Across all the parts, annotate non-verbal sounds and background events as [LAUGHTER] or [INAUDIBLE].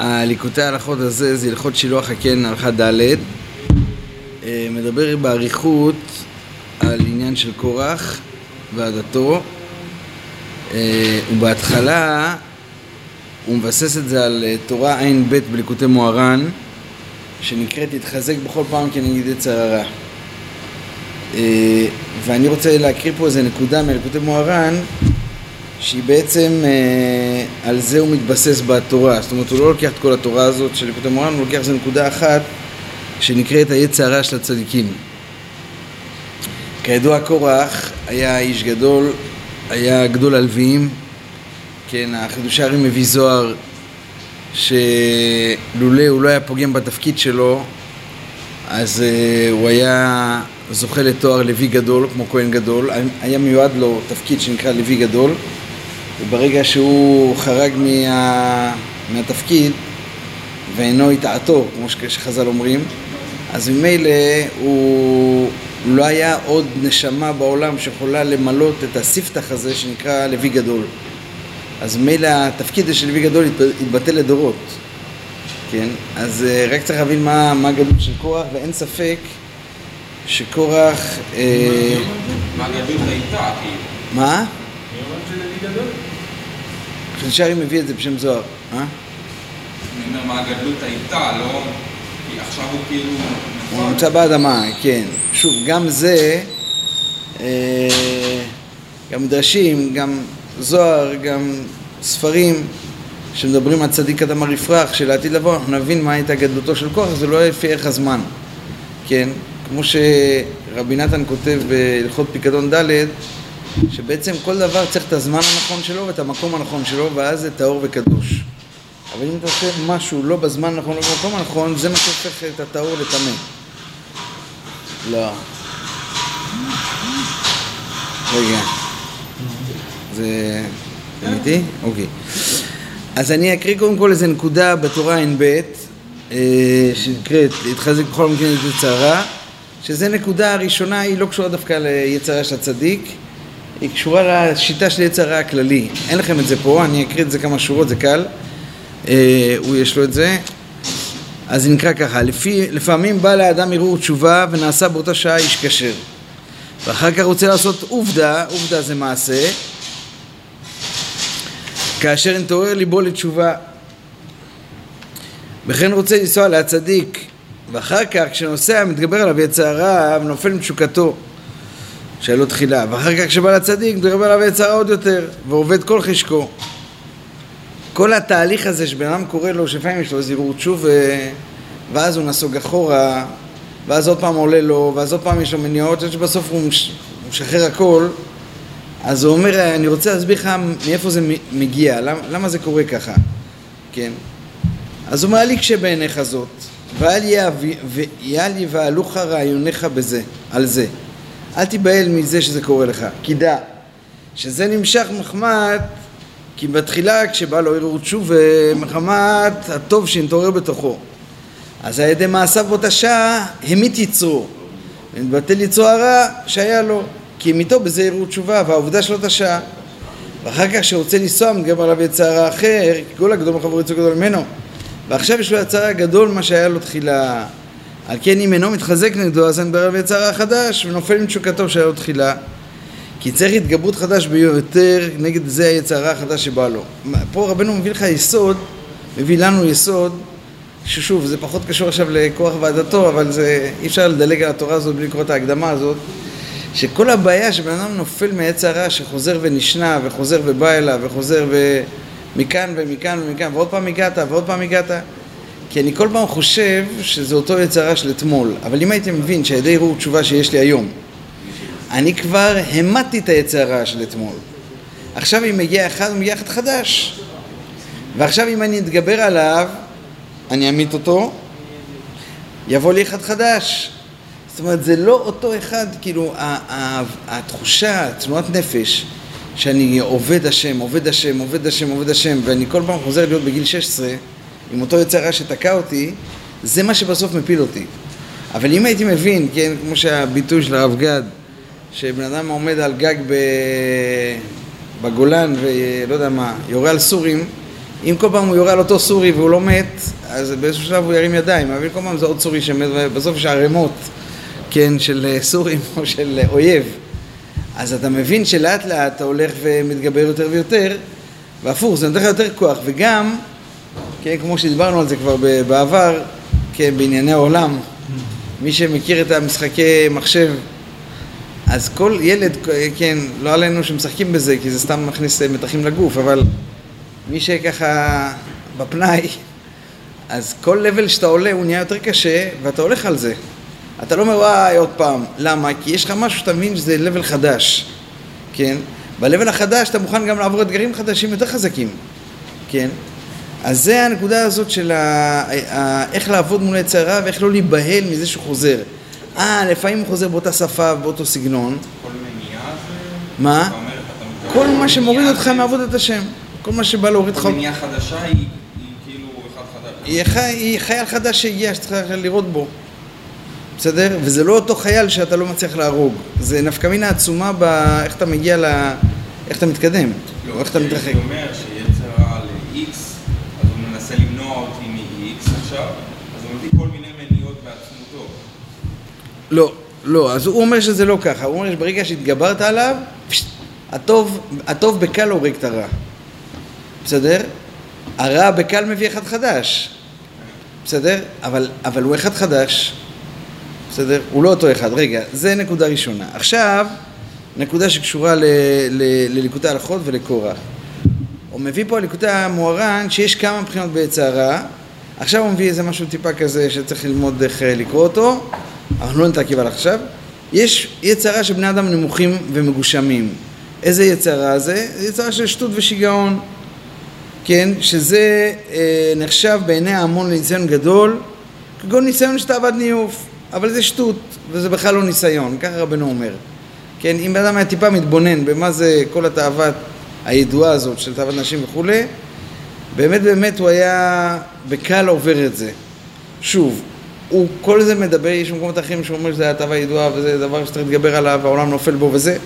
הליקוטי ההלכות הזה זה הלכות שילוח הקן הלכה ד' אה, מדבר באריכות על עניין של קורח ועדתו אה, ובהתחלה הוא מבסס את זה על אה, תורה ע"ב בליקוטי מוהר"ן שנקראת התחזק בכל פעם כנגיד יצר הרע ואני רוצה להקריא פה איזה נקודה מליקוטי מוהר"ן שהיא בעצם אה, על זה הוא מתבסס בתורה, זאת אומרת הוא לא לוקח את כל התורה הזאת של ליקוטי מורן, הוא לוקח איזה נקודה אחת שנקראת היצע הרע של הצדיקים. כידוע קורח היה איש גדול, היה גדול הלוויים, כן, החידושי הרי מביא זוהר שלולא הוא לא היה פוגם בתפקיד שלו אז uh, הוא היה זוכה לתואר לוי גדול, כמו כהן גדול, היה מיועד לו תפקיד שנקרא לוי גדול וברגע שהוא חרג מה... מהתפקיד ואינו יטעתו, כמו שחז"ל אומרים, אז ממילא הוא לא היה עוד נשמה בעולם שיכולה למלות את הספתח הזה שנקרא לוי גדול. אז ממילא התפקיד של לוי גדול התבטל לדורות, כן? אז אה, רק צריך להבין מה, מה הגדול של קורח, ואין ספק שקורח... אה, מה הגדול הייתה, כאילו? מה? חלשרי מביא את זה בשם זוהר, אה? אני אומר, מה הגדלות הייתה, לא... כי עכשיו הוא כאילו... הוא נמצא באדמה, כן. שוב, גם זה, אה, גם מדרשים, גם זוהר, גם ספרים שמדברים על צדיק אדם הרפרח שלעתיד לבוא, אנחנו נבין מה הייתה גדלותו של כוח, זה לא לפי ערך הזמן, כן? כמו שרבי נתן כותב בהלכות פיקדון ד' שבעצם כל דבר צריך את הזמן הנכון שלו ואת המקום הנכון שלו, ואז זה טהור וקדוש. אבל אם אתה עושה משהו לא בזמן הנכון, לא במקום הנכון, זה מה שהופך את הטהור לטמא. לא. רגע. זה... אמיתי? אוקיי. אז אני אקריא קודם כל איזה נקודה בתורה ע"ב, אה, שנקראת להתחזק בכל מקרה לצערה, שזה נקודה הראשונה, היא לא קשורה דווקא ליצרה של הצדיק, היא קשורה לשיטה של יצר הרע הכללי. אין לכם את זה פה, אני אקריא את זה כמה שורות, זה קל. אה, הוא יש לו את זה. אז זה נקרא ככה, לפי, לפעמים בא לאדם ערעור תשובה ונעשה באותה שעה איש כשר. ואחר כך רוצה לעשות עובדה, עובדה זה מעשה, כאשר נתעורר ליבו לתשובה. וכן רוצה לנסוע להצדיק, ואחר כך כשנוסע מתגבר עליו יצר הרע ונופל מתשוקתו. שהיה לו תחילה, ואחר כך כשבא לצדיק מדבר עליו יצר עוד יותר, ועובד כל חשקו. כל התהליך הזה שבן אדם קורא לו, שלפעמים יש לו איזה ערעור תשוב, ואז הוא נסוג אחורה, ואז עוד פעם עולה לו, ואז עוד פעם יש לו מניעות, עד שבסוף הוא משחרר הכל, אז הוא אומר, אני רוצה להסביר לך מאיפה זה מגיע, למה, למה זה קורה ככה, כן? אז הוא מעליק שבעיניך זאת, ואל יבהלוך רעיוניך בזה, על זה. אל תיבהל מזה שזה קורה לך, כי דע שזה נמשך מחמת כי בתחילה כשבא לו ערעור תשובה מחמת הטוב שנתעורר בתוכו. אז על ידי מעשיו באותה שעה המית יצרו. ומתבטל יצרו הרע שהיה לו כי המיתו בזה ערעור תשובה והעובדה שלו את השעה ואחר כך כשרוצה לנסוע מתגבר עליו יצר הרע אחר כל הגדול מחבר יצור גדול ממנו. ועכשיו יש לו יצר הגדול ממה שהיה לו תחילה על כן אם אינו מתחזק נגדו אז אין ברב יצר החדש ונופל עם תשוקתו שהיה לו תחילה כי צריך התגברות חדש ביותר נגד זה היצר החדש שבא לו. פה רבנו מביא לך יסוד, מביא לנו יסוד ששוב זה פחות קשור עכשיו לכוח ועדתו אבל זה אי אפשר לדלג על התורה הזאת בלי לקרוא את ההקדמה הזאת שכל הבעיה שבן אדם נופל מעץ הרע שחוזר ונשנה וחוזר ובא אליו וחוזר ומכאן ומכאן ומכאן ועוד פעם הגעת ועוד פעם הגעת כי אני כל פעם חושב שזה אותו יצרה של אתמול, אבל אם הייתי מבין שעל ידי ערעור תשובה שיש לי היום, אני כבר המטתי את היצרה של אתמול. עכשיו אם מגיע אחד, מגיע אחד חדש. ועכשיו אם אני אתגבר עליו, אני אמית אותו, יבוא לי אחד חדש. זאת אומרת, זה לא אותו אחד, כאילו, התחושה, תנועת נפש, שאני עובד השם, עובד השם, עובד השם, עובד השם, ואני כל פעם חוזר להיות בגיל 16, עם אותו יצר רע שתקע אותי, זה מה שבסוף מפיל אותי. אבל אם הייתי מבין, כן, כמו שהביטוי של הרב גד, שבן אדם עומד על גג ב... בגולן ולא יודע מה, יורה על סורים, אם כל פעם הוא יורה על אותו סורי והוא לא מת, אז באיזשהו שלב הוא ירים ידיים, אבל כל פעם זה עוד סורי שמת, ובסוף יש ערימות, כן, של אה, סורים או של אה, אויב. אז אתה מבין שלאט לאט אתה הולך ומתגבר יותר ויותר, והפוך, זה נותן לך יותר כוח, וגם, כן, כמו שדיברנו על זה כבר בעבר, כן, בענייני העולם, מי שמכיר את המשחקי מחשב, אז כל ילד, כן, לא עלינו שמשחקים בזה, כי זה סתם מכניס מתחים לגוף, אבל מי שככה בפנאי, אז כל לבל שאתה עולה הוא נהיה יותר קשה, ואתה הולך על זה. אתה לא אומר, וואי, עוד פעם. למה? כי יש לך משהו שאתה מבין שזה לבל חדש, כן? בלבל החדש אתה מוכן גם לעבור אתגרים חדשים יותר חזקים, כן? אז זה הנקודה הזאת של ה... איך לעבוד מול יצרה ואיך לא להיבהל מזה שהוא חוזר. אה, לפעמים הוא חוזר באותה שפה ובאותו סגנון. כל מניעה זה... מה? כל מה שמוריד אותך מעבודת השם. כל מה שבא להוריד לך... מניעה חדשה היא כאילו אחד חדש. היא חייל חדש שהגיע, שצריך לראות בו. בסדר? וזה לא אותו חייל שאתה לא מצליח להרוג. זה נפקא מינה עצומה באיך אתה מגיע ל... איך אתה מתקדם, לא, או איך אתה מתרחק. לא, לא, אז הוא אומר שזה לא ככה. הוא אומר שברגע שהתגברת עליו, הטוב, הטוב בקל הורג את הרע. בסדר? הרע בקל מביא אחד חדש. בסדר? אבל, אבל הוא אחד חדש. בסדר? הוא לא אותו אחד. רגע, זה נקודה ראשונה. עכשיו, נקודה שקשורה לליקוטי הלכות ולקורח. הוא מביא פה על ליקוטי המוהר"ן שיש כמה מבחינות בעץ הרע. עכשיו הוא מביא איזה משהו טיפה כזה שצריך ללמוד איך אה, לקרוא אותו. אנחנו לא נתעכב על עכשיו. יש יצרה של בני אדם נמוכים ומגושמים. איזה יצרה זה? יצרה של שטות ושיגעון. כן, שזה אה, נחשב בעיני ההמון לניסיון גדול, כגון ניסיון של תאוות ניאוף. אבל זה שטות, וזה בכלל לא ניסיון, ככה רבנו אומר. כן, אם בן אדם היה טיפה מתבונן במה זה כל התאוות הידועה הזאת של תאוות נשים וכולי, באמת באמת הוא היה בקל עובר את זה. שוב, הוא כל זה מדבר, יש מקומות אחרים שהוא אומר שזה התאווה ידועה וזה דבר שצריך להתגבר עליו, העולם נופל בו וזה,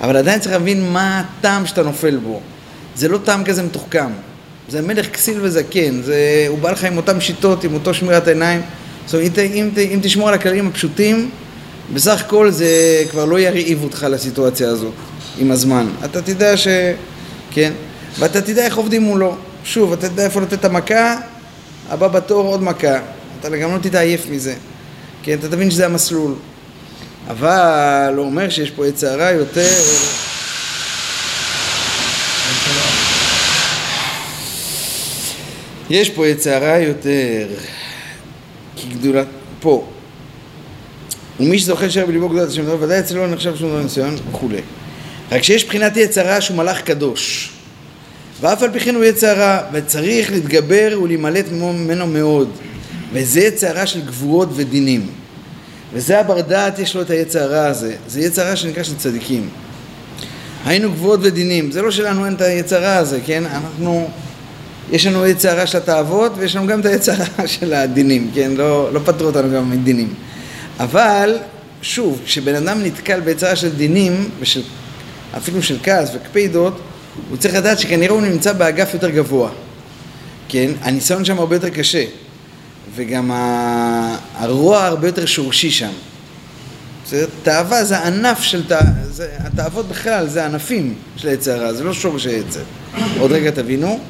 אבל עדיין צריך להבין מה הטעם שאתה נופל בו. זה לא טעם כזה מתוחכם, זה מלך כסיל וזקן, זה, הוא בא לך עם אותן שיטות, עם אותו שמירת עיניים. זאת אומרת, אם, אם, אם תשמור על הכללים הפשוטים, בסך הכל זה כבר לא ירעיב אותך לסיטואציה הזו עם הזמן. אתה תדע ש... כן? ואתה תדע איך עובדים מולו. שוב, אתה תדע איפה לתת את המכה, הבא בתור עוד מכה. אתה גם לא תתעייף מזה. כן? אתה תבין שזה המסלול. אבל הוא אומר שיש פה עץ הרע יותר... יש פה עץ הרע יותר. כגדולת, פה. ומי שזוכה להישאר בליבו גדולת השם, ודאי אצלו לא נחשב שום דבר ניסיון וכולי. רק שיש בחינת יצרה שהוא מלאך קדוש. ואף על פי כן הוא יצרה, וצריך להתגבר ולהימלט ממנו מאוד. וזה יצרה של גבורות ודינים. וזה הבר דעת יש לו את היצרה הזה. זה יצרה שנקרא של צדיקים. היינו גבורות ודינים. זה לא שלנו אין את היצרה הזה, כן? אנחנו יש לנו הרע של התאוות ויש לנו גם את הרע [LAUGHS] של הדינים, כן? לא, לא פטרו אותנו גם מדינים. אבל, שוב, כשבן אדם נתקל הרע של דינים, ושל, אפילו של כעס וקפידות, הוא צריך לדעת שכנראה הוא נמצא באגף יותר גבוה. כן? הניסיון שם הרבה יותר קשה. וגם הרוע הרבה יותר שורשי שם. בסדר? תאווה זה ענף של תאוות, התאוות בכלל זה ענפים של עץ הרע, זה לא שורש העצר. עוד רגע תבינו.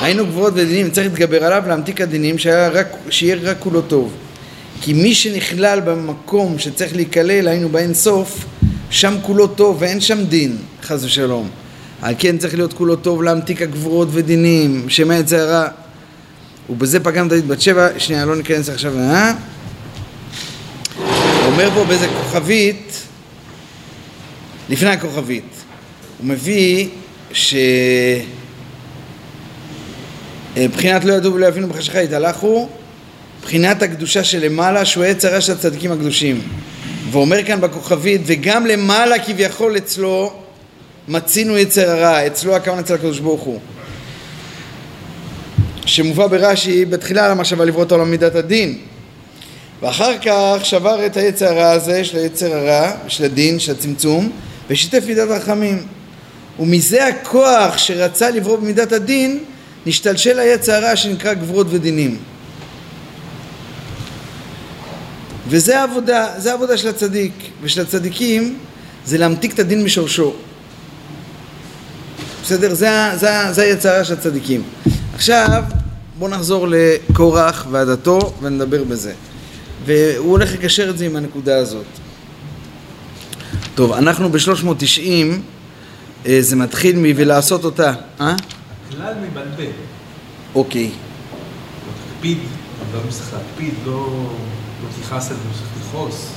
היינו גבוהות ודינים, צריך להתגבר עליו, להמתיק הדינים, רק, שיהיה רק כולו טוב. כי מי שנכלל במקום שצריך להיכלל, היינו באין סוף, שם כולו טוב ואין שם דין, חס ושלום. על כן צריך להיות כולו טוב להמתיק הגבורות ודינים, שמא יצא הרע. ובזה פגם דוד בת שבע, שנייה, לא ניכנס עכשיו, אה? אומר פה באיזה כוכבית, לפני הכוכבית, הוא מביא ש... אה, בחינת לא ידעו ולא יבינו בחשיכה יתהלכו, בחינת הקדושה שלמעלה שהוא עץ הרע של הצדיקים הקדושים. ואומר כאן בכוכבית, וגם למעלה כביכול אצלו מצינו יצר הרע, אצלו הכוונה אצל הקדוש ברוך הוא. שמובא ברש"י בתחילה על המחשבה לברוא את העולם מידת הדין. ואחר כך שבר את היצר הרע הזה של היצר הרע, של הדין, של הצמצום, ושיתף מידת רחמים. ומזה הכוח שרצה לברוא במידת הדין, נשתלשל היצע הרע שנקרא גבורות ודינים. וזה העבודה, זה העבודה של הצדיק, ושל הצדיקים זה להמתיק את הדין משורשו. בסדר? זה, זה, זה היצרה של הצדיקים. עכשיו, בואו נחזור לקורח ועדתו ונדבר בזה. והוא הולך לקשר את זה עם הנקודה הזאת. טוב, אנחנו ב-390, אה, זה מתחיל מ"ולעשות אותה", אה? הכלל מבלבל. אוקיי. תקפיד, אבל לא צריך להקפיד, לא לא תכעס על זה, צריך לכעוס.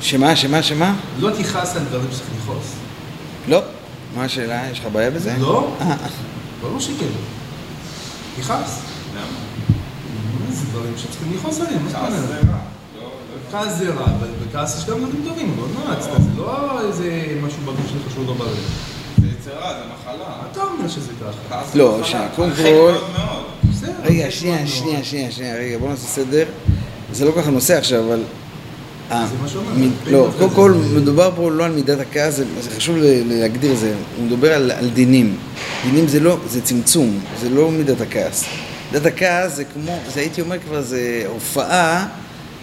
שמה, שמה, שמה? לא תכעס על דברים שצריך לכעוס. לא. מה השאלה? יש לך בעיה בזה? לא? אה, ברור שכן. תכעס. למה? מה זה דברים שצריכים לכעוס עליהם, מה זאת כעס זה אומרת? רע. לא- לא- כעס זה רע, אבל בכעס יש גם דברים טובים, לא נועצת, זה לא איזה משהו בגוף שלך שהוא לא בריא. זה יצר רע, זה מחלה. אתה אומר שזה ככה. לא, קודם כל-. רגע, שנייה, שנייה. שנייה, שנייה, רגע, בואו נעשה סדר. זה לא כל כך הנושא עכשיו, אבל... לא, דווקא קודם זה- כל מדובר פה לא על מידת הכעס, זה זה חשוב להגדיר זה, הוא מדבר על דינים. דינים זה לא, זה צמצום, זה לא מידת הכעס. מידת הכעס זה כמו, זה הייתי אומר כבר, זה הופעה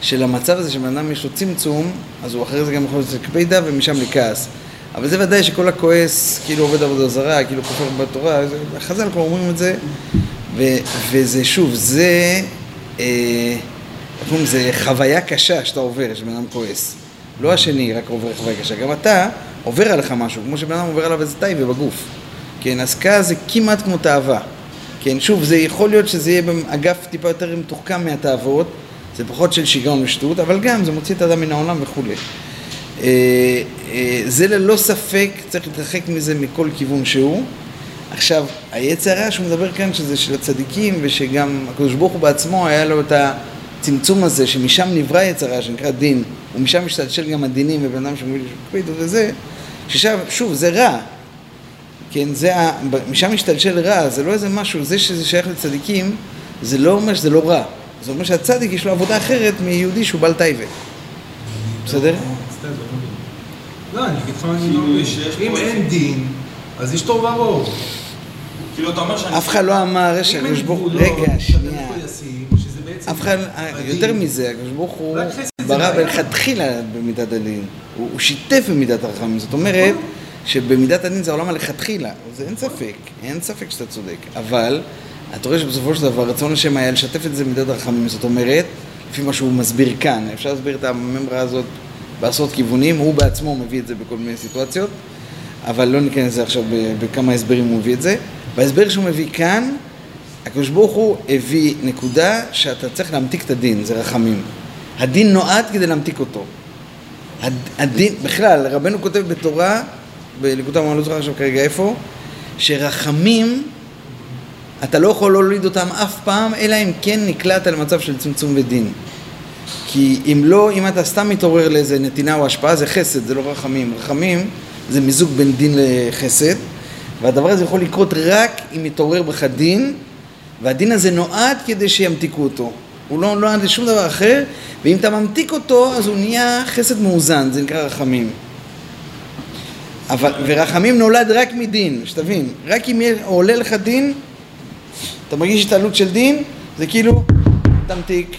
של המצב הזה שבן אדם יש לו צמצום, אז הוא אחרי זה גם יכול להיות קפידה ומשם לכעס. אבל זה ודאי שכל הכועס כאילו עובד עבודה זרה, כאילו כופר בתורה, זה- חז"ל כבר אומרים את זה, וזה שוב, זה, אה, אומרים, זה חוויה קשה שאתה עובר, שבן אדם כועס. לא השני רק עובר חוויה קשה, גם אתה עובר עליך משהו, כמו שבן אדם עובר עליו איזה טייבה בגוף. כן, אז כעס זה כמעט כמו תאווה. כן, שוב, זה יכול להיות שזה יהיה באגף טיפה יותר מתוחכם מהתאוות, זה פחות של שיגעון ושטות, אבל גם זה מוציא את האדם מן העולם וכולי. אה, אה, זה ללא ספק, צריך להתרחק מזה מכל כיוון שהוא. עכשיו, היצר הרע שהוא מדבר כאן, שזה של הצדיקים, ושגם הקדוש ברוך הוא בעצמו היה לו את הצמצום הזה, שמשם נברא יצר הרע, שנקרא דין, ומשם משתלשל גם הדינים, ובן אדם שמוביל שקפידו וזה, ששם, שוב, זה רע. כן, זה ה... משם משתלשל רע, זה לא איזה משהו, זה שזה שייך לצדיקים, זה לא אומר שזה לא רע. זה אומר שהצדיק יש לו עבודה אחרת מיהודי שהוא בעל טייבה. בסדר? לא אני אגיד לך מה כאילו, לא יש אם אין דין, אז יש תוהו ובוהו. כאילו, אתה אומר שאני... אף אחד לא אמר שהקדוש ברוך הוא... גבולות, רגע, שנייה. אף אחד. יותר מזה, הקדוש ברוך הוא זה ברא. מלכתחילה במידת הדין. הוא, שיתף במידת הרחמים. זאת אומרת. שבמידת הדין זה העולם הלכתחילה. זה אין ספק, אין ספק שאתה צודק. אבל אתה רואה שבסופו של דבר רצון השם היה לשתף את זה במידת הרחמים. זאת אומרת, לפי מה שהוא מסביר כאן, אפשר להסביר את הממרה הזאת בעשרות כיוונים, הוא בעצמו מביא את זה בכל מיני סיטואציות, אבל לא ניכנס לזה עכשיו בכמה הסברים הוא מביא את זה. בהסבר שהוא מביא כאן, הקדוש ברוך הוא הביא נקודה שאתה צריך להמתיק את הדין, זה רחמים. הדין נועד כדי להמתיק אותו. הד, הדין, בכלל, רבנו כותב בתורה, בליקוטי אני לא זוכר עכשיו כרגע איפה, שרחמים, אתה לא יכול להוליד אותם אף פעם, אלא אם כן נקלעת למצב של צמצום ודין. כי אם לא, אם אתה סתם מתעורר לאיזה נתינה או השפעה, זה חסד, זה לא רחמים. רחמים זה מיזוג בין דין לחסד, והדבר הזה יכול לקרות רק אם מתעורר בך דין, והדין הזה נועד כדי שימתיקו אותו. הוא לא נועד לשום דבר אחר, ואם אתה ממתיק אותו, אז הוא נהיה חסד מאוזן, זה נקרא רחמים. אבל, ורחמים נולד רק מדין, שתבין, רק אם עולה לך דין, אתה מרגיש התעלות של דין, זה כאילו, תמתיק.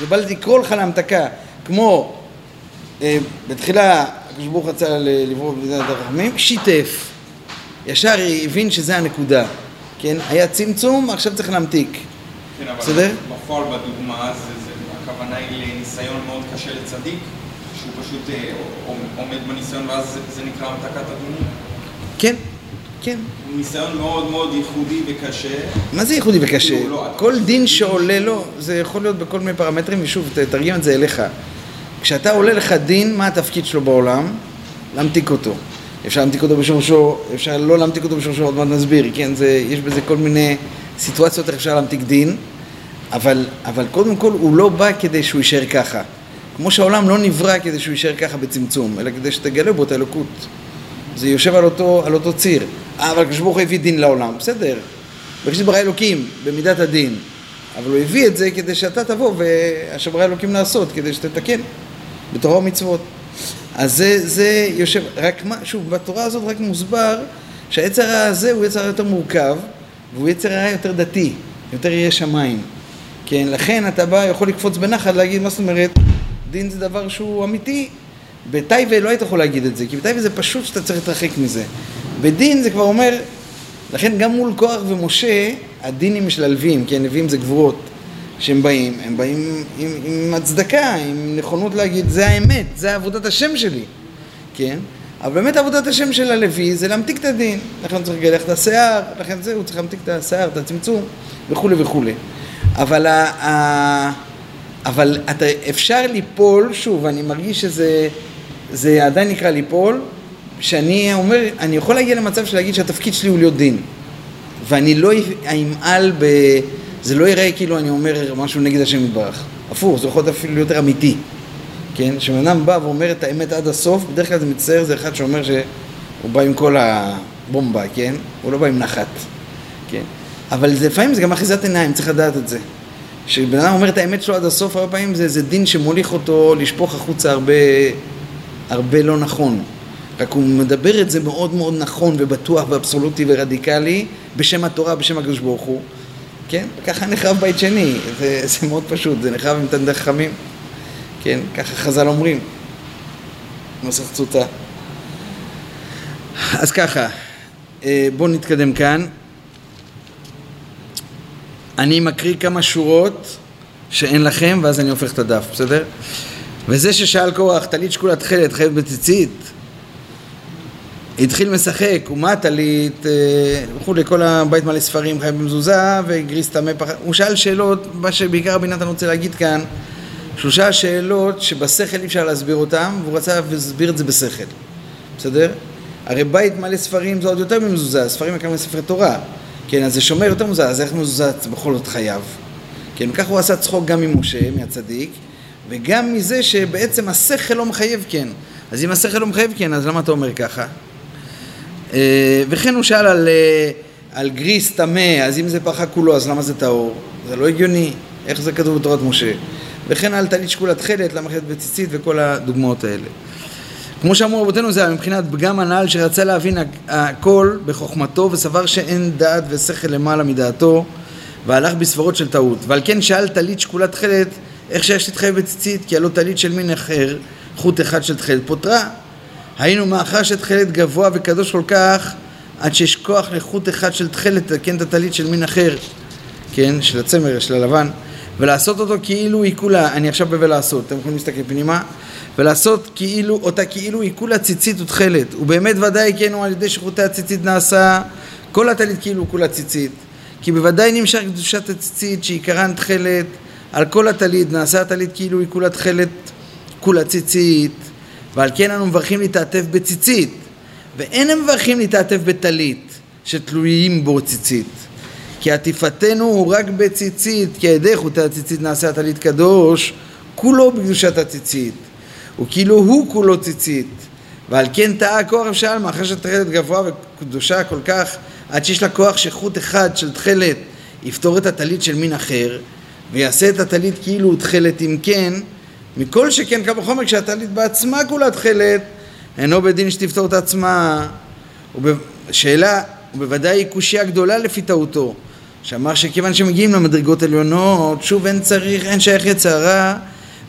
זה בא לקרוא לך להמתקה, כמו אה, בתחילה הקדוש ברוך רצה לברוא במדינת הרחמים, שיתף. ישר הבין שזה הנקודה, כן? היה צמצום, עכשיו צריך להמתיק. כן, אבל בסדר? בפועל בדוגמה, זה, זה, הכוונה היא לניסיון מאוד קשה לצדיק, שהוא פשוט אה, עומד בניסיון ואז זה, זה נקרא המתקת הדינים. כן, כן. הוא ניסיון מאוד מאוד ייחודי וקשה. מה זה ייחודי וקשה? כאילו, לא, כל דין שעולה לו, זה יכול להיות בכל מיני פרמטרים, ושוב, תתרגם את זה אליך. כשאתה עולה לך דין, מה התפקיד שלו בעולם? להמתיק אותו. אפשר להמתיק אותו בשורשו, אפשר לא להמתיק אותו בשורשו, עוד מעט נסביר, כן? זה, יש בזה כל מיני סיטואציות איך אפשר להמתיק דין, אבל, אבל קודם כל הוא לא בא כדי שהוא יישאר ככה. כמו שהעולם לא נברא כדי שהוא יישאר ככה בצמצום, אלא כדי שתגלה בו את האלוקות. זה יושב על אותו, על אותו ציר. אה, אבל הקדוש הוא הביא דין לעולם, בסדר. בראשית ברא אלוקים, במידת הדין. אבל הוא הביא את זה כדי שאתה תבוא ואשר ברא אלוקים לעשות, כדי שתתקן בתורה ומצוות. אז זה, זה יושב, רק מה, שוב, בתורה הזאת רק מוסבר שהיצר הזה הוא יצר יותר מורכב, והוא יצר הרע יותר דתי, יותר יהיה שמיים. כן, לכן אתה בא, יכול לקפוץ בנחת, להגיד, מה זאת אומרת, דין זה דבר שהוא אמיתי. בטייבה לא היית יכול להגיד את זה, כי בטייבה זה פשוט שאתה צריך להתרחק מזה. בדין זה כבר אומר, לכן גם מול קורח ומשה, הדינים משללבים, כי הנביאים זה גבורות שהם באים, הם באים עם, עם הצדקה, עם נכונות להגיד, זה האמת, זה עבודת השם שלי, כן? אבל באמת עבודת השם של הלוי זה להמתיק את הדין, לכן צריך לגלח את השיער, לכן זה, הוא צריך להמתיק את השיער, את הצמצום, וכולי וכולי. אבל, ה, ה, אבל אתה, אפשר ליפול, שוב, אני מרגיש שזה זה עדיין נקרא ליפול, שאני אומר, אני יכול להגיע למצב של להגיד שהתפקיד שלי הוא להיות דין. ואני לא אמעל ב... זה לא ייראה כאילו אני אומר משהו נגד השם יתברך. הפוך, זה יכול להיות אפילו יותר אמיתי. כן? כשבן אדם בא ואומר את האמת עד הסוף, בדרך כלל זה מצטער, זה אחד שאומר שהוא בא עם כל הבומבה, כן? הוא לא בא עם נחת, כן? אבל זה, לפעמים זה גם אחיזת עיניים, צריך לדעת את זה. כשבן אדם אומר את האמת שלו עד הסוף, הרבה פעמים זה, זה דין שמוליך אותו לשפוך החוצה הרבה, הרבה לא נכון. רק הוא מדבר את זה מאוד מאוד נכון ובטוח ואבסולוטי ורדיקלי בשם התורה, בשם הקדוש ברוך הוא. כן? ככה נחרב בית שני, זה, זה מאוד פשוט, זה נחרב עם תנדי חכמים. כן? ככה חז"ל אומרים. נוסח צוטה. אז ככה, אה, בואו נתקדם כאן. אני מקריא כמה שורות שאין לכם, ואז אני הופך את הדף, בסדר? וזה ששאל קורח, טלית שקולת תכלת חייבת בציצית, התחיל משחק, ומה טלית, אה, וכולי, כל הבית מלא ספרים חייב במזוזה, והגריס טמא פחד, הוא שאל שאלות, מה שבעיקר רבי נתן רוצה להגיד כאן, שלושה שאלות שבשכל אי אפשר להסביר אותן, והוא רצה להסביר את זה בשכל, בסדר? הרי בית מלא ספרים זה עוד יותר ממזוזה, ספרים יקרים לספרי תורה, כן, אז זה שומר יותר מזוזה, אז איך מזוזה בכל זאת חייב? כן, וכך הוא עשה צחוק גם ממשה, מהצדיק, וגם מזה שבעצם השכל לא מחייב כן. אז אם השכל לא מחייב כן, אז למה אתה אומר ככה? אה, וכן הוא שאל על, אה, על גריס טמא, אז אם זה פרחה כולו, אז למה זה טהור? זה לא הגיוני, איך זה כתוב בתורת משה? וכן על טלית שקולת תכלת, למה חטאת בציצית וכל הדוגמאות האלה. כמו שאמרו רבותינו זה מבחינת פגם הנעל שרצה להבין הכל בחוכמתו וסבר שאין דעת ושכל למעלה מדעתו והלך בסברות של טעות ועל כן שאל טלית שקולת תכלת איך שיש להתחייב בציצית, כי הלא טלית של מין אחר, חוט אחד של תכלת פותרה. היינו מאחר שתכלת גבוה וקדוש כל כך, עד שיש כוח לחוט אחד של תכלת לתקן את הטלית של מין אחר, כן, של הצמר, של הלבן, ולעשות אותו כאילו היא כולה, אני עכשיו בבל לעשות, אתם יכולים להסתכל פנימה, ולעשות כאילו, אותה כאילו היא כולה ציצית ותכלת, ובאמת ודאי כן הוא על ידי שחוטי הציצית נעשה כל הטלית כאילו כולה ציצית, כי בוודאי נמשך קדושת הציצית שעיקרן תכלת על כל הטלית, נעשה הטלית כאילו היא כולה תכלת, כולה ציצית, ועל כן אנו מברכים להתעטף בציצית, ואין הם מברכים להתעטף בטלית, שתלויים בו ציצית. כי עטיפתנו הוא רק בציצית, כי על ידי חוטי הציצית נעשה הטלית קדוש, כולו בקדושת הציצית, וכאילו הוא כולו ציצית. ועל כן טעה כוח אפשר מאחר שתכלת גבוה וקדושה כל כך, עד שיש לה כוח שחוט אחד של תכלת יפתור את הטלית של מין אחר, ויעשה את הטלית כאילו הוא תכלת אם כן, מכל שכן קל וחומר כשהטלית בעצמה כולה תכלת, אינו בדין שתפתור את עצמה. שאלה, ובוודאי היא קושייה גדולה לפי טעותו, שאמר שכיוון שמגיעים למדרגות עליונות, שוב אין צריך, אין שייך יצרה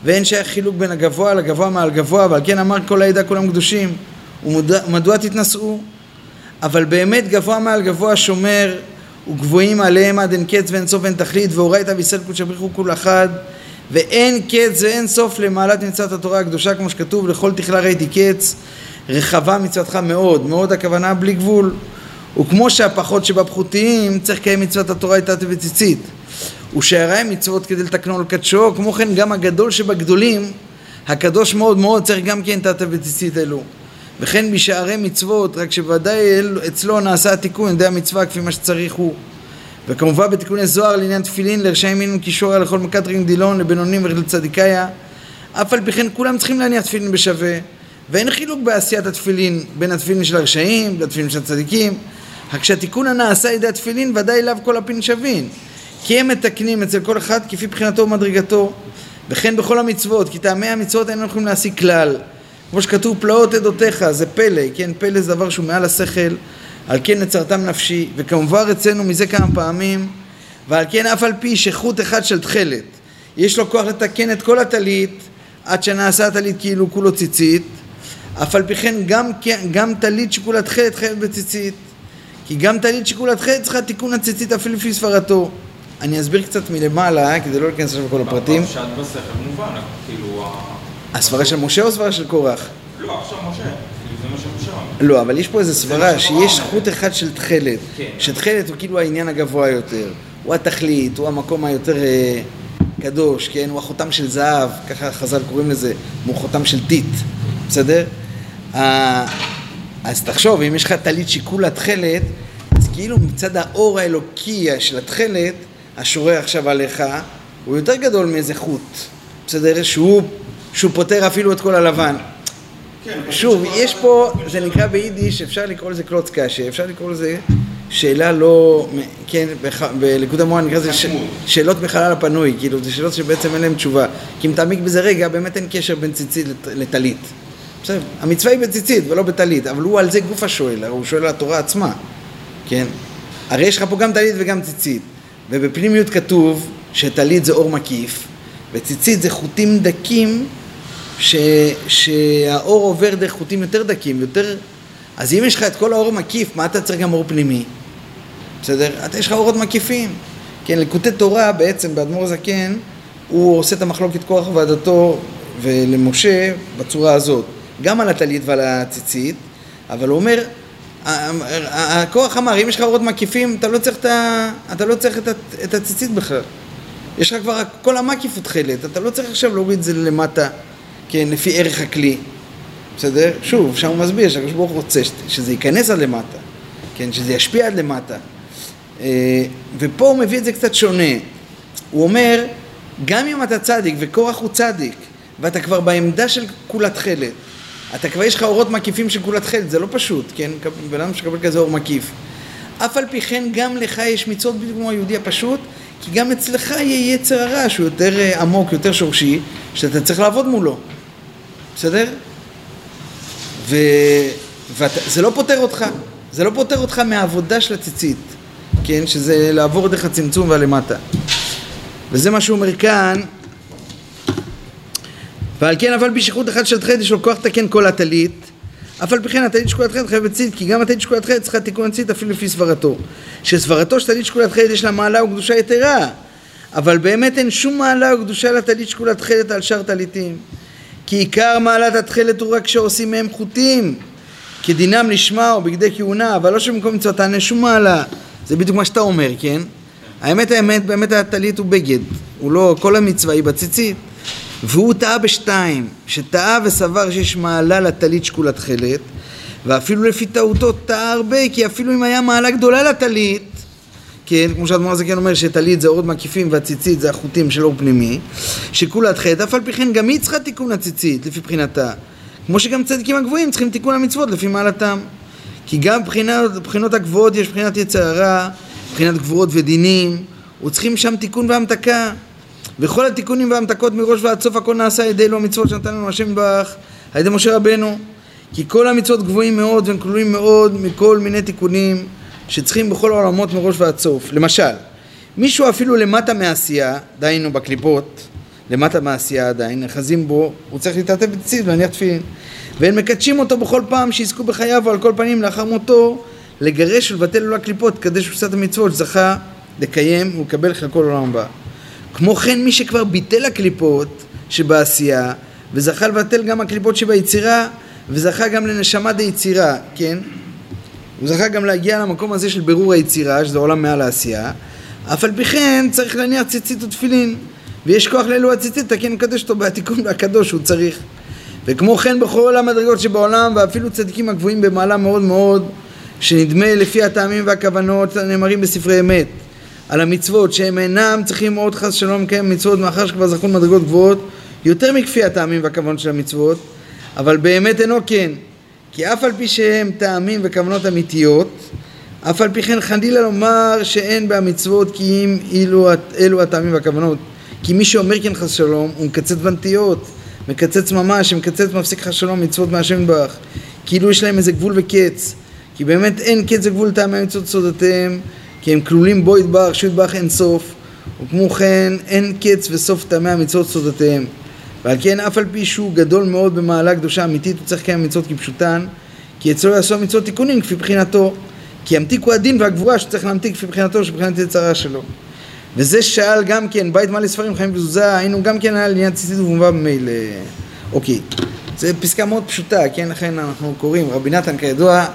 ואין שייך חילוק בין הגבוה לגבוה מעל גבוה, ועל כן אמר כל העדה כולם קדושים, ומדוע תתנשאו? אבל באמת גבוה מעל גבוה שומר וגבוהים עליהם עד אין קץ ואין סוף ואין תכלית ואורייתא וישראל קודשא בריחו כול אחד ואין קץ ואין סוף למעלת מצוות התורה הקדושה כמו שכתוב לכל תכלה ראיתי קץ רחבה מצוותך מאוד מאוד הכוונה בלי גבול. וכמו שהפחות שבפחותיים צריך לקיים מצוות התורה הייתה וציצית ושערי מצוות כדי לתקנו ולקדשו כמו כן גם הגדול שבגדולים הקדוש מאוד מאוד צריך גם כן תתא וציצית אלו. וכן בשערי מצוות, רק שוודאי אצלו נעשה התיקון על ידי המצווה כפי מה שצריך הוא. וכמובן בתיקוני זוהר לעניין תפילין לרשעים מין וקישוריה לכל מקטרין דילון לבינונים ולצדיקיה אף על פי כן כולם צריכים להניח תפילין בשווה ואין חילוק בעשיית התפילין בין התפילין של הרשעים לתפילין של הצדיקים רק שהתיקון הנעשה על ידי התפילין ודאי לאו כל הפין שווין כי הם מתקנים אצל כל אחד כפי בחינתו ומדרגתו וכן בכל המצוות כי טעמי המצוות אינם יכולים להשיג כלל. כמו שכתוב פלאות עדותיך, זה פלא, כן, פלא זה דבר שהוא מעל השכל, על כן נצרתם נפשי, וכמובן אצלנו מזה כמה פעמים, ועל כן אף על פי שחוט אחד של תכלת, יש לו כוח לתקן את כל הטלית, עד שנעשה הטלית כאילו כולו ציצית, אף על פי כן גם, גם טלית שכולה תכלת חייבת בציצית, כי גם טלית שכולה תכלת צריכה תיקון הציצית אפילו לפי סברתו. אני אסביר קצת מלמעלה, כדי לא להיכנס עכשיו לכל הפרטים. פרשת בשכל מובן, כאילו... הסברה של משה או הסברה של קורח? לא, עכשיו משה. כאילו, זה מה שמשה אומר. לא, אבל יש פה איזו סברה שיש חוט אחד של תכלת, כן. שתכלת הוא כאילו העניין הגבוה יותר, הוא התכלית, הוא המקום היותר אה, קדוש, כן? הוא החותם של זהב, ככה חז"ל קוראים לזה, הוא חותם של טיט, בסדר? אה, אז תחשוב, אם יש לך טלית שכולה תכלת, אז כאילו מצד האור האלוקי של התכלת, השורה עכשיו עליך, הוא יותר גדול מאיזה חוט, בסדר? שהוא, שהוא פותר אפילו את כל הלבן. שוב, יש פה, זה נקרא ביידיש, אפשר לקרוא לזה קלוץ קשה, אפשר לקרוא לזה שאלה לא, כן, בליקוד המורה נקרא לזה. שאלות מחלל הפנוי, כאילו, זה שאלות שבעצם אין להן תשובה. כי אם תעמיק בזה רגע, באמת אין קשר בין ציצית לט- לטלית. בסדר, המצווה היא בציצית ולא בטלית, אבל הוא על זה גוף השואל, הוא שואל על התורה עצמה, כן? הרי יש לך פה גם טלית וגם ציצית, ובפנימיות כתוב שטלית זה אור מקיף, וציצית זה חוטים דקים ש, שהאור עובר דרך חוטים יותר דקים, יותר... אז אם יש לך את כל האור מקיף, מה אתה צריך גם אור פנימי? בסדר? אתה יש לך אורות מקיפים. כן, לקוטי תורה בעצם, באדמו"ר הזקן, הוא עושה את המחלוקת כוח ועדתו ולמשה בצורה הזאת. גם על הטלית ועל הציצית, אבל הוא אומר, הכוח אמר, אם יש לך אורות מקיפים, אתה לא צריך את, ה- אתה לא צריך את, ה- את הציצית בכלל. יש לך כבר כל המקיף הוא תכלת, אתה לא צריך עכשיו להוריד את זה למטה, כן, לפי ערך הכלי. בסדר? שוב, שם הוא מסביר שהקדוש ברוך הוא רוצה שזה ייכנס עד למטה, כן, שזה ישפיע עד למטה. אה, ופה הוא מביא את זה קצת שונה. הוא אומר, גם אם אתה צדיק וקורח הוא צדיק, ואתה כבר בעמדה של כולה תכלת, אתה כבר יש לך אורות מקיפים של כולה תכלת, זה לא פשוט, כן? בן אדם שקבל כזה אור מקיף. אף על פי כן גם לך יש מצוות בדיוק כמו היהודי הפשוט, כי גם אצלך יהיה יצר הרע שהוא יותר אה, עמוק, יותר שורשי, שאתה צריך לעבוד מולו. בסדר? ו... וזה לא פוטר אותך, זה לא פוטר אותך מהעבודה של הציצית, כן? שזה לעבור דרך הצמצום והלמטה. וזה מה שהוא אומר כאן, ועל כן אבל בשכרות אחד של תכלת יש לו כוח לתקן כל הטלית, אף על פי כן הטלית שקולת תכלת חייבת ציד, כי גם הטלית שקולת תכלת צריכה תיקון ציד אפילו לפי סברתו. שסברתו של טלית שקולת תכלת יש לה מעלה וקדושה יתרה, אבל באמת אין שום מעלה וקדושה לטלית שקולת תכלת על שאר טליתים. כי עיקר מעלת התכלת הוא רק כשעושים מהם חוטים, כדינם לשמה או בגדי כהונה, אבל לא שבמקום מצוותן אין שום מעלה. זה בדיוק מה שאתה אומר, כן? האמת האמת, באמת הטלית הוא בגד, הוא לא, כל המצווה היא בציצית. והוא טעה בשתיים, שטעה וסבר שיש מעלה לטלית שקולת תכלת, ואפילו לפי טעותו טעה הרבה, כי אפילו אם היה מעלה גדולה לטלית, כן, כמו שהאדמו"ר הזקן אומר שטלית זה אורות מקיפים והציצית זה החוטים של אור פנימי, שכולת חטא, אף על פי כן גם היא צריכה תיקון הציצית לפי בחינתה. כמו שגם צדיקים הגבוהים צריכים תיקון המצוות לפי מעלתם. כי גם בחינות, בחינות הגבוהות יש בחינת יצר הרע, בחינת גבורות ודינים, וצריכים שם תיקון והמתקה. וכל התיקונים וההמתקות מראש ועד סוף הכל נעשה על ידי אלו המצוות שנתן לנו השם ברך, על ידי משה רבנו. כי כל המצוות גבוהים מאוד והם כלולים מאוד מכל מיני תיקונים שצריכים בכל העולמות מראש ועד סוף. למשל, מישהו אפילו למטה מעשייה, דהיינו בקליפות, למטה מעשייה עדיין, נאחזים בו, הוא צריך להתעטף בציצית ולהניח תפילין. והם מקדשים אותו בכל פעם שיזכו בחייו, או על כל פנים לאחר מותו, לגרש ולבטל לו הקליפות, קדש ופסת המצוות שזכה לקיים ולקבל חלקו לעולם הבא. כמו כן מי שכבר ביטל הקליפות שבעשייה וזכה לבטל גם הקליפות שביצירה וזכה גם לנשמה דיצירה, כן? הוא זכה גם להגיע למקום הזה של בירור היצירה, שזה עולם מעל העשייה. אף על פי כן צריך להניח ציצית ותפילין. ויש כוח לאלו הציצית, תקן מקדש אותו בתיקון הקדוש שהוא צריך. וכמו כן בכל המדרגות שבעולם ואפילו צדיקים הגבוהים במעלה מאוד מאוד שנדמה לפי הטעמים והכוונות הנאמרים בספרי אמת על המצוות שהם אינם צריכים עוד חס שלום לקיים מצוות מאחר שכבר זכו למדרגות גבוהות יותר מכפי הטעמים והכוונות של המצוות אבל באמת אינו כן כי אף על פי שהם טעמים וכוונות אמיתיות אף על פי כן חלילה לומר שאין במצוות כי אם אילו, אלו הטעמים והכוונות כי מי שאומר כן חס שלום הוא מקצץ בנטיות מקצץ ממש, שמקצץ מפסיק לך שלום מצוות מהשם יתברך. כאילו יש להם איזה גבול וקץ. כי באמת אין קץ וגבול טעמי המצוות סודותיהם, כי הם כלולים בו יתברך, שהוא יתברך אין סוף. וכמו כן, אין קץ וסוף טעמי המצוות סודותיהם. ועל כן, אף על פי שהוא גדול מאוד במעלה קדושה אמיתית, הוא צריך לקיים מצוות כפשוטן, כי אצלו יעשו המצוות תיקונים כפי בחינתו. כי ימתיק הוא הדין והגבורה שצריך להמתיק כפי בחינתו, שבחינת יצרה שלו. וזה שאל גם כן, בית מלא ספרים חיים וזוזה, היינו גם כן על עניין ציצית ומובא במילא. אוקיי, זו פסקה מאוד פשוטה, כן, לכן אנחנו קוראים, רבי נתן כידוע,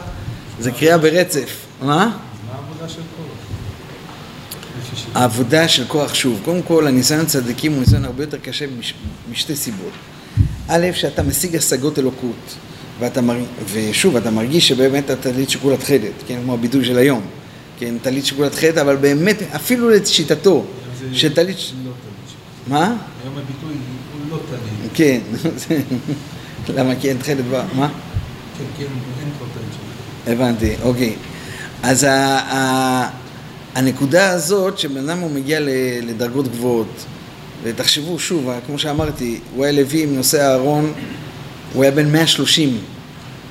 זה קריאה ברצף. מה? מה העבודה של. העבודה של כוח שוב, קודם כל הניסיון צדיקים הוא ניסיון הרבה יותר קשה מש, משתי סיבות. א', שאתה משיג השגות אלוקות, ואתה מר... ושוב, אתה מרגיש שבאמת אתה טלית שכולת חדת, כן, כמו הביטוי של היום, כן, טלית שכולת חדת, אבל באמת, אפילו לשיטתו, שטלית... לא. מה? היום הביטוי הוא לא טלית. כן, [LAUGHS] למה? כי אין תכלת ב... מה? כן, כן, אין כבר טלית. הבנתי, אוקיי. אז ה, הנקודה הזאת, שבן אדם הוא מגיע לדרגות גבוהות, ותחשבו שוב, כמו שאמרתי, הוא היה לוי עם נושא אהרון, הוא היה בן 130.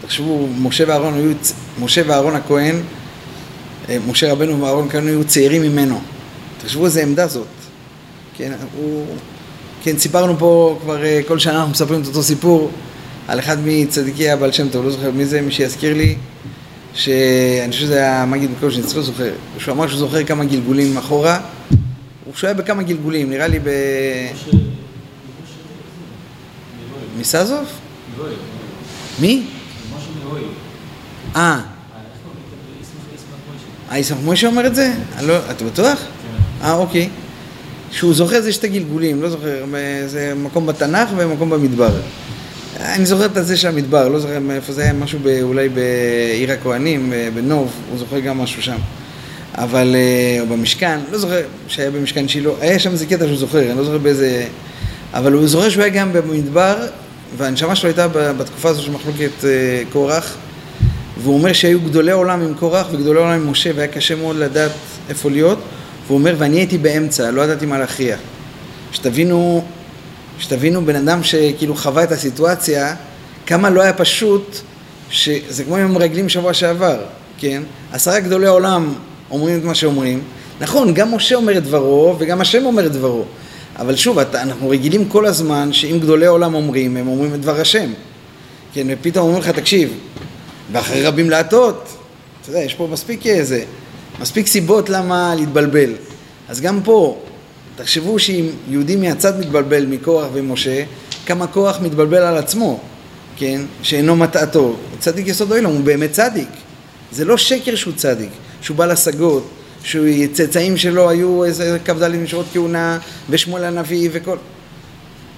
תחשבו, משה ואהרון היו, משה ואהרון הכהן, אה, משה רבנו ואהרון הכהן היו צעירים ממנו. תחשבו איזה עמדה זאת. כן, הוא... כן, סיפרנו פה כבר אה, כל שנה אנחנו מספרים את אותו סיפור על אחד מצדיקי הבעל שם טוב, לא זוכר מי זה, מי שיזכיר לי, שאני חושב שזה היה מגיד מקושניץ, לא זוכר, שהוא אמר שהוא זוכר כמה גלגולים אחורה, הוא שהוא היה בכמה גלגולים, נראה לי ב... מסזוף? מי? אה, אה, ישמח מוישה אומר את זה? לא, אתה בטוח? אה, אוקיי. שהוא זוכר זה שתי גלגולים, לא זוכר, זה מקום בתנ"ך ומקום במדבר. אני זוכר את הזה של המדבר, לא זוכר מאיפה זה היה, משהו ב, אולי בעיר הכהנים, אה, בנוב, הוא זוכר גם משהו שם. אבל, אה, או במשכן, לא זוכר שהיה במשכן שילה, היה שם איזה קטע שהוא זוכר, אני לא זוכר באיזה... אבל הוא זוכר שהוא היה גם במדבר, והנשמה שלו הייתה בתקופה הזו של מחלוקת אה, קורח, והוא אומר שהיו גדולי עולם עם קורח וגדולי עולם עם משה, והיה קשה מאוד לדעת איפה להיות, והוא אומר, ואני הייתי באמצע, לא ידעתי מה להכריע. שתבינו, שתבינו בן אדם שכאילו חווה את הסיטואציה, כמה לא היה פשוט, שזה כמו עם המרגלים שבוע שעבר, כן? עשרה גדולי עולם אומרים את מה שאומרים. נכון, גם משה אומר את דברו, וגם השם אומר את דברו. אבל שוב, אנחנו רגילים כל הזמן שאם גדולי עולם אומרים, הם אומרים את דבר השם. כן, ופתאום אומרים לך, תקשיב, ואחרי רבים להטות, אתה יודע, יש פה מספיק איזה, מספיק סיבות למה להתבלבל. אז גם פה, תחשבו שאם יהודי מהצד מתבלבל מקורח ומשה, כמה כוח מתבלבל על עצמו, כן? שאינו מטעתו. צדיק יסוד אוהלם, הוא באמת צדיק. זה לא שקר שהוא צדיק, שהוא בעל השגות, שצאצאים שלו היו איזה כ"ד משורות כהונה, ושמואל הנביא וכל...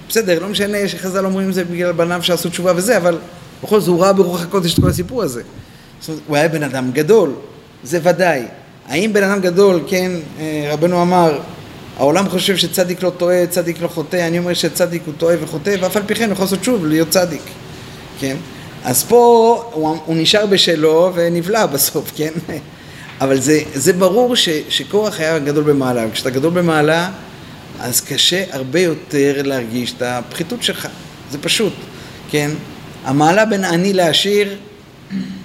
בסדר, לא משנה שחז"ל אומרים זה בגלל בניו שעשו תשובה וזה, אבל בכל זאת הוא ראה ברוח הקודש את כל הסיפור הזה. זאת אומרת, הוא היה בן אדם גדול, זה ודאי. האם בן אדם גדול, כן, אה, רבנו אמר, העולם חושב שצדיק לא טועה, צדיק לא חוטא, אני אומר שצדיק הוא טועה וחוטא, ואף על פי כן הוא יכול לעשות שוב, להיות צדיק, כן? אז פה הוא, הוא נשאר בשלו ונבלע בסוף, כן? [LAUGHS] אבל זה, זה ברור ש, שקורח היה גדול במעלה, וכשאתה גדול במעלה, אז קשה הרבה יותר להרגיש את הפחיתות שלך, זה פשוט, כן? המעלה בין עני לעשיר,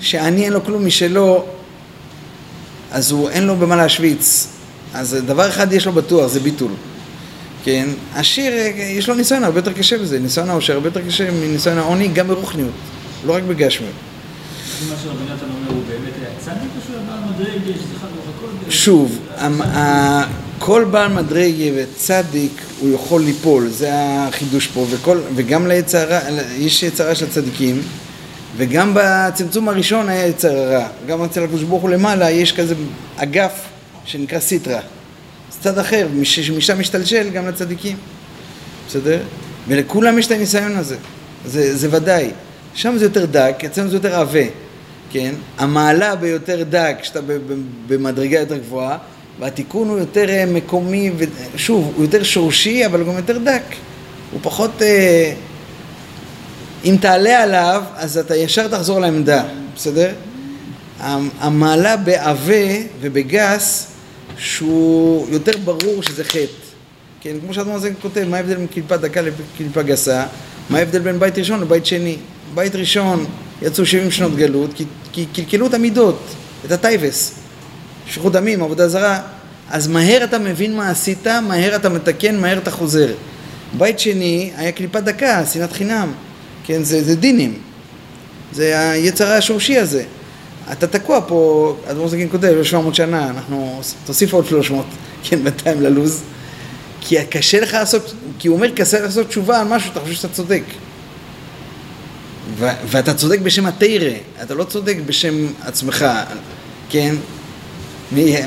שעני אין לו כלום משלו, אז הוא אין לו במה להשוויץ. אז דבר אחד יש לו בטוח, זה ביטול. כן? עשיר, יש לו ניסיון הרבה יותר קשה בזה, ניסיון העושר הרבה יותר קשה מניסיון העוני, גם ברוחניות, לא רק בגשמיות. מה שרבי נתן אומר, הוא באמת היה צדיק או שהוא היה בעל מדרגה, שזכה ברוך הכל? שוב, כל בעל מדרגה וצדיק הוא יכול ליפול, זה החידוש פה, וכל, וגם ליצרה, יש יצרה של הצדיקים, וגם בצמצום הראשון היה יצר הרע, גם אצל הקדוש ברוך הוא למעלה יש כזה אגף שנקרא סיטרא, זה צד אחר, מש- שמשם משתלשל גם לצדיקים, בסדר? ולכולם יש את הניסיון הזה, זה, זה ודאי. שם זה יותר דק, אצלנו זה יותר עבה, כן? המעלה ביותר דק, כשאתה במדרגה יותר גבוהה, והתיקון הוא יותר אה, מקומי, ושוב, הוא יותר שורשי, אבל גם יותר דק. הוא פחות... אה, אם תעלה עליו, אז אתה ישר תחזור לעמדה, בסדר? המ- המעלה בעבה ובגס, שהוא יותר ברור שזה חטא. כן, כמו שאדמון הזה כותב, מה ההבדל בין קליפה דקה לקליפה גסה? מה ההבדל בין בית ראשון לבית שני? בית ראשון יצאו 70 שנות גלות, כי, קלקלו את המידות, את הטייבס, שפיכות דמים, עבודה זרה. אז מהר אתה מבין מה עשית, מהר אתה מתקן, מהר אתה חוזר. בית שני היה קליפת דקה, שנאת חינם. כן, זה, זה דינים. זה היצר השורשי הזה. אתה תקוע פה, אדמו"ר זקין כותב, 700 שנה, אנחנו, תוסיף עוד 300, כן, בינתיים ללוז. כי קשה לך לעשות, כי הוא אומר, קשה לך לעשות תשובה על משהו, אתה חושב שאתה צודק. ו- ואתה צודק בשם התרא, אתה לא צודק בשם עצמך, כן?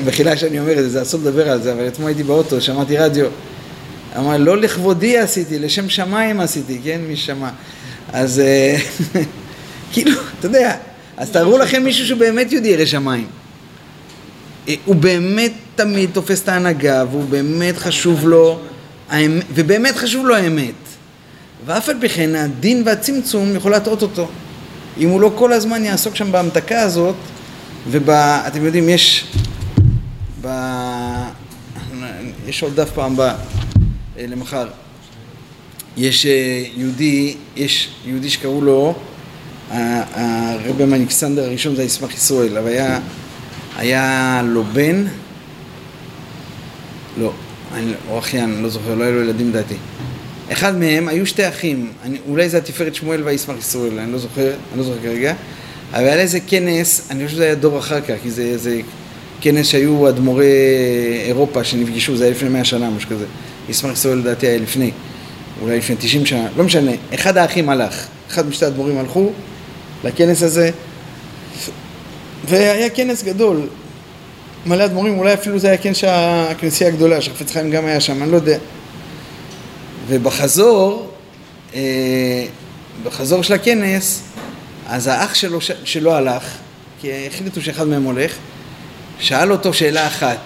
מחילה שאני אומר את זה, זה אסור לדבר על זה, אבל אתמול הייתי באוטו, שמעתי רדיו. אמר, לא לכבודי עשיתי, לשם שמיים עשיתי, כן? מי שמע. אז אה, [LAUGHS] כאילו, אתה יודע, אז תארו לכם מישהו שבאמת יהודי ירא שמיים. אה, הוא באמת תמיד תופס את ההנהגה, והוא באמת חשוב לו, ובאמת חשוב לו האמת. ואף על פי כן הדין והצמצום יכול להטעות אותו. אם הוא לא כל הזמן יעסוק שם בהמתקה הזאת, ואתם יודעים, יש, ב... יש עוד דף פעם ב... אה, למחר. יש אה, יהודי, יש יהודי שקראו לו, הרבי מניקסנדר הראשון זה ישמח ישראל, אבל היה, היה לו בן, לא, אני, או אחיין, לא זוכר, לא היו לו ילדים לדעתי. אחד מהם, היו שתי אחים, אני, אולי זה התפארת שמואל וישמח ישראל, אני לא זוכר, אני לא זוכר כרגע, אבל היה איזה כנס, אני חושב שזה היה דור אחר כך, כי זה, זה כנס שהיו אדמו"רי אירופה שנפגשו, זה היה לפני מאה שנה, משהו כזה. ישמח ישראל לדעתי היה לפני, אולי לפני תשעים שנה, לא משנה. אחד האחים הלך, אחד משתי אדמו"רים הלכו לכנס הזה, והיה כנס גדול, מלא אדמו"רים, אולי אפילו זה היה כנס הכנסייה הגדולה, שחפץ חיים גם היה שם, אני לא יודע. ובחזור, אה, בחזור של הכנס, אז האח שלו, שלו הלך, כי החליטו שאחד מהם הולך, שאל אותו שאלה אחת.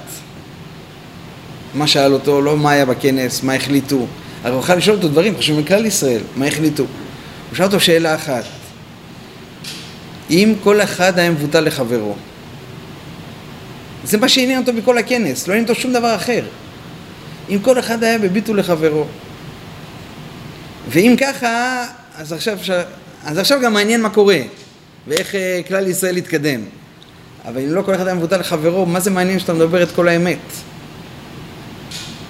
מה שאל אותו? לא מה היה בכנס, מה החליטו. הרי הוא יכול לשאול אותו דברים חשובים מכלל ישראל, מה החליטו. הוא שאל אותו שאלה אחת. אם כל אחד היה מבוטל לחברו, זה מה שעניין אותו בכל הכנס, לא עניין אותו שום דבר אחר. אם כל אחד היה בביטול לחברו. ואם ככה, אז עכשיו, אז עכשיו גם מעניין מה קורה, ואיך אה, כלל ישראל יתקדם. אבל אם לא כל אחד היה מבוטל לחברו, מה זה מעניין שאתה מדבר את כל האמת?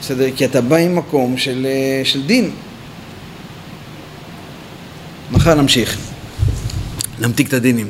בסדר? כי אתה בא עם מקום של, אה, של דין. מחר נמשיך. נמתיק את הדינים.